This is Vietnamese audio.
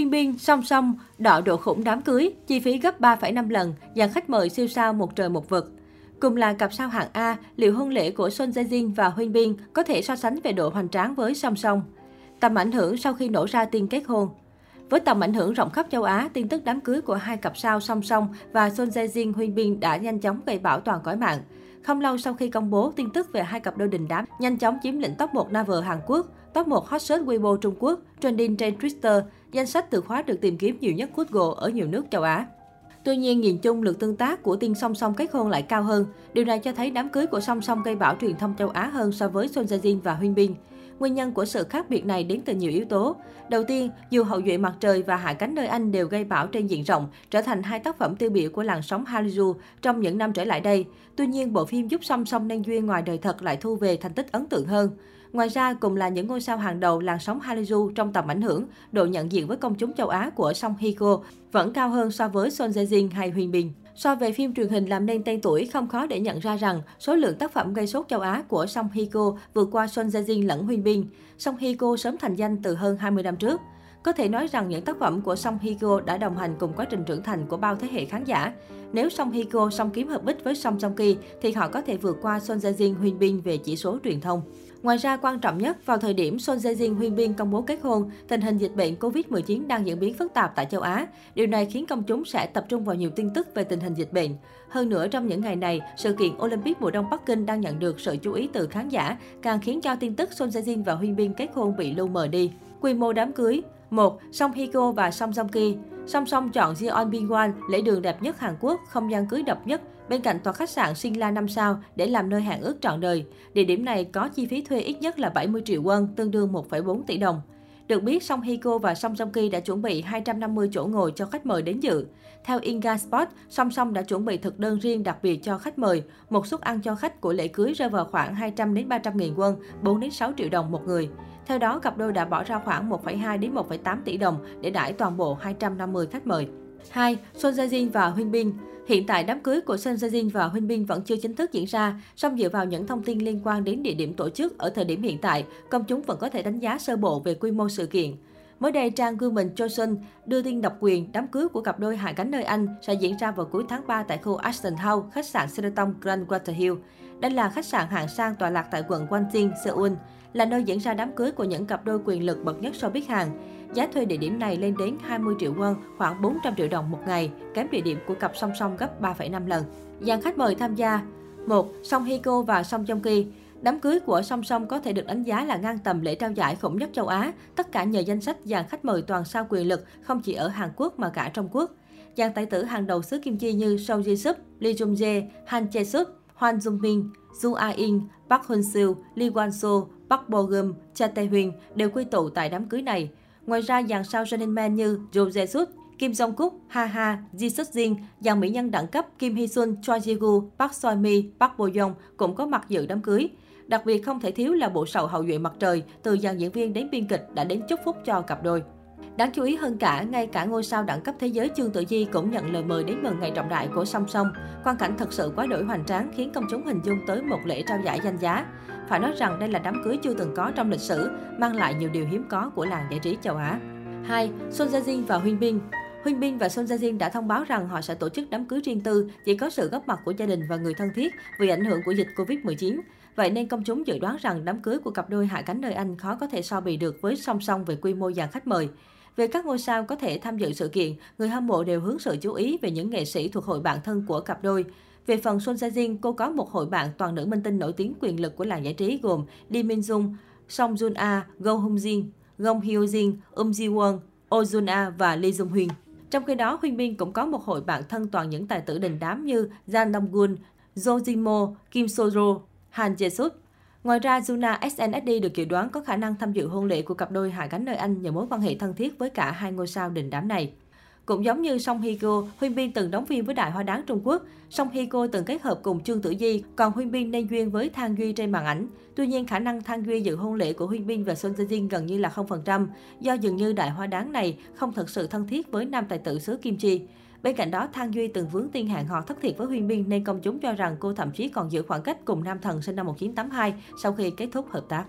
Huyên Biên song song đọ độ khủng đám cưới, chi phí gấp 3,5 lần, dàn khách mời siêu sao một trời một vực. Cùng là cặp sao hạng A, liệu hôn lễ của Son Jae Jin và Huyên Biên có thể so sánh về độ hoành tráng với song song? Tầm ảnh hưởng sau khi nổ ra tin kết hôn. Với tầm ảnh hưởng rộng khắp châu Á, tin tức đám cưới của hai cặp sao song song và Son Jae Jin Huyên Biên đã nhanh chóng gây bão toàn cõi mạng. Không lâu sau khi công bố tin tức về hai cặp đôi đình đám, nhanh chóng chiếm lĩnh top 1 Naver Hàn Quốc, top 1 hot search Weibo Trung Quốc, trending trên Twitter, danh sách từ khóa được tìm kiếm nhiều nhất Google ở nhiều nước châu Á. Tuy nhiên, nhìn chung lượt tương tác của tiên song song kết hôn lại cao hơn. Điều này cho thấy đám cưới của song song gây bão truyền thông châu Á hơn so với Son Jae Jin và Huyên Bin. Nguyên nhân của sự khác biệt này đến từ nhiều yếu tố. Đầu tiên, dù hậu duệ mặt trời và hạ cánh nơi Anh đều gây bão trên diện rộng, trở thành hai tác phẩm tiêu biểu của làn sóng Hallyu trong những năm trở lại đây. Tuy nhiên, bộ phim giúp song song nên duyên ngoài đời thật lại thu về thành tích ấn tượng hơn. Ngoài ra, cùng là những ngôi sao hàng đầu làn sóng Hallyu trong tầm ảnh hưởng, độ nhận diện với công chúng châu Á của Song Hye Kyo vẫn cao hơn so với Son Jae Jin hay Huyền Bin. So về phim truyền hình làm nên tên tuổi, không khó để nhận ra rằng số lượng tác phẩm gây sốt châu Á của Song Hye Kyo vượt qua Son Jae Jin lẫn Huyên Bin. Song Hye Kyo sớm thành danh từ hơn 20 năm trước. Có thể nói rằng những tác phẩm của Song Hye Kyo đã đồng hành cùng quá trình trưởng thành của bao thế hệ khán giả. Nếu Song Hye Kyo song kiếm hợp bích với Song Song Ki thì họ có thể vượt qua Son Jae Jin Huyên Bin về chỉ số truyền thông. Ngoài ra, quan trọng nhất, vào thời điểm Son Jae Jin Huyên Bin công bố kết hôn, tình hình dịch bệnh Covid-19 đang diễn biến phức tạp tại châu Á. Điều này khiến công chúng sẽ tập trung vào nhiều tin tức về tình hình dịch bệnh. Hơn nữa, trong những ngày này, sự kiện Olympic mùa đông Bắc Kinh đang nhận được sự chú ý từ khán giả, càng khiến cho tin tức Son Jae Jin và Huyên Bin kết hôn bị lu mờ đi. Quy mô đám cưới 1. Song Hye Kyo và Song Joong Ki Song Song chọn Jeon Bin Wan, lễ đường đẹp nhất Hàn Quốc, không gian cưới độc nhất, bên cạnh tòa khách sạn Singla 5 sao để làm nơi hẹn ước trọn đời. Địa điểm này có chi phí thuê ít nhất là 70 triệu won, tương đương 1,4 tỷ đồng. Được biết, Song Hye Kyo và Song Joong Ki đã chuẩn bị 250 chỗ ngồi cho khách mời đến dự. Theo Inga Sport, Song Song đã chuẩn bị thực đơn riêng đặc biệt cho khách mời. Một suất ăn cho khách của lễ cưới rơi vào khoảng 200 đến 300 nghìn won, 4 đến 6 triệu đồng một người. Theo đó, cặp đôi đã bỏ ra khoảng 1,2 đến 1,8 tỷ đồng để đãi toàn bộ 250 khách mời. 2. Son Jae Jin và Huynh Bin Hiện tại, đám cưới của Son Jae Jin và Huynh Bin vẫn chưa chính thức diễn ra, song dựa vào những thông tin liên quan đến địa điểm tổ chức ở thời điểm hiện tại, công chúng vẫn có thể đánh giá sơ bộ về quy mô sự kiện. Mới đây, trang Women Johnson đưa tin độc quyền đám cưới của cặp đôi hạ cánh nơi Anh sẽ diễn ra vào cuối tháng 3 tại khu Ashton House, khách sạn Sheraton Grand Water Hill. Đây là khách sạn hạng sang tọa lạc tại quận Gwangjin, Seoul, là nơi diễn ra đám cưới của những cặp đôi quyền lực bậc nhất showbiz Hàn. Giá thuê địa điểm này lên đến 20 triệu won, khoảng 400 triệu đồng một ngày, kém địa điểm của cặp song song gấp 3,5 lần. Dàn khách mời tham gia 1. Song Hye Kyo và Song Jong Ki Đám cưới của Song Song có thể được đánh giá là ngang tầm lễ trao giải khủng nhất châu Á, tất cả nhờ danh sách dàn khách mời toàn sao quyền lực không chỉ ở Hàn Quốc mà cả trong quốc. Dàn tài tử hàng đầu xứ Kim Chi như Seo Ji Sup, Lee Jung Jae, Han Jae Sup, Hwan Jung Min, Ju A In, Park Hun Seo, Lee Wan So, Park Bo Gum, Cha Tae Huyên đều quy tụ tại đám cưới này. Ngoài ra, dàn sao Running Man như Jo Jesus, Kim Jong Kook, Ha Ha, Ji Suk Jin, dàn mỹ nhân đẳng cấp Kim Hee Sun, Choi Ji Gu, Park Soi Mi, Park Bo Young cũng có mặt dự đám cưới. Đặc biệt không thể thiếu là bộ sầu hậu duệ mặt trời, từ dàn diễn viên đến biên kịch đã đến chúc phúc cho cặp đôi. Đáng chú ý hơn cả, ngay cả ngôi sao đẳng cấp thế giới Trương Tự Di cũng nhận lời mời đến mừng ngày trọng đại của song song. Quan cảnh thật sự quá đổi hoành tráng khiến công chúng hình dung tới một lễ trao giải danh giá. Phải nói rằng đây là đám cưới chưa từng có trong lịch sử, mang lại nhiều điều hiếm có của làng giải trí châu Á. 2. Son Jae Jin và Huyên Bin Huyên Bin và Son Jae Jin đã thông báo rằng họ sẽ tổ chức đám cưới riêng tư, chỉ có sự góp mặt của gia đình và người thân thiết vì ảnh hưởng của dịch Covid-19. Vậy nên công chúng dự đoán rằng đám cưới của cặp đôi hạ cánh nơi Anh khó có thể so bì được với song song về quy mô dàn khách mời. Về các ngôi sao có thể tham dự sự kiện, người hâm mộ đều hướng sự chú ý về những nghệ sĩ thuộc hội bạn thân của cặp đôi. Về phần Sun Jae Jin, cô có một hội bạn toàn nữ minh tinh nổi tiếng quyền lực của làng giải trí gồm Lee Min Jung, Song Jun A, Go Hong Jin, Gong Hyo Jin, Um Ji Won, Oh Jun A và Lee Jung Hyun. Trong khi đó, Huyên Bin cũng có một hội bạn thân toàn những tài tử đình đám như Jan Dong Gun, Jo Jin Mo, Kim So Jo, Han Jae Suk. Ngoài ra, Juna SNSD được dự đoán có khả năng tham dự hôn lễ của cặp đôi hạ cánh nơi Anh nhờ mối quan hệ thân thiết với cả hai ngôi sao đình đám này. Cũng giống như Song Hye Kyo, Huyên Bin từng đóng phim với Đại Hoa Đáng Trung Quốc. Song Hye Kyo từng kết hợp cùng Trương Tử Di, còn Huyên Bin nên duyên với Thang Duy trên màn ảnh. Tuy nhiên, khả năng Thang Duy dự hôn lễ của Huyên Bin và Son Jin gần như là 0%, do dường như Đại Hoa Đáng này không thật sự thân thiết với nam tài tử xứ Kim Chi. Bên cạnh đó, Thang Duy từng vướng tiên hẹn họ thất thiệt với Huyên Minh nên công chúng cho rằng cô thậm chí còn giữ khoảng cách cùng nam thần sinh năm 1982 sau khi kết thúc hợp tác.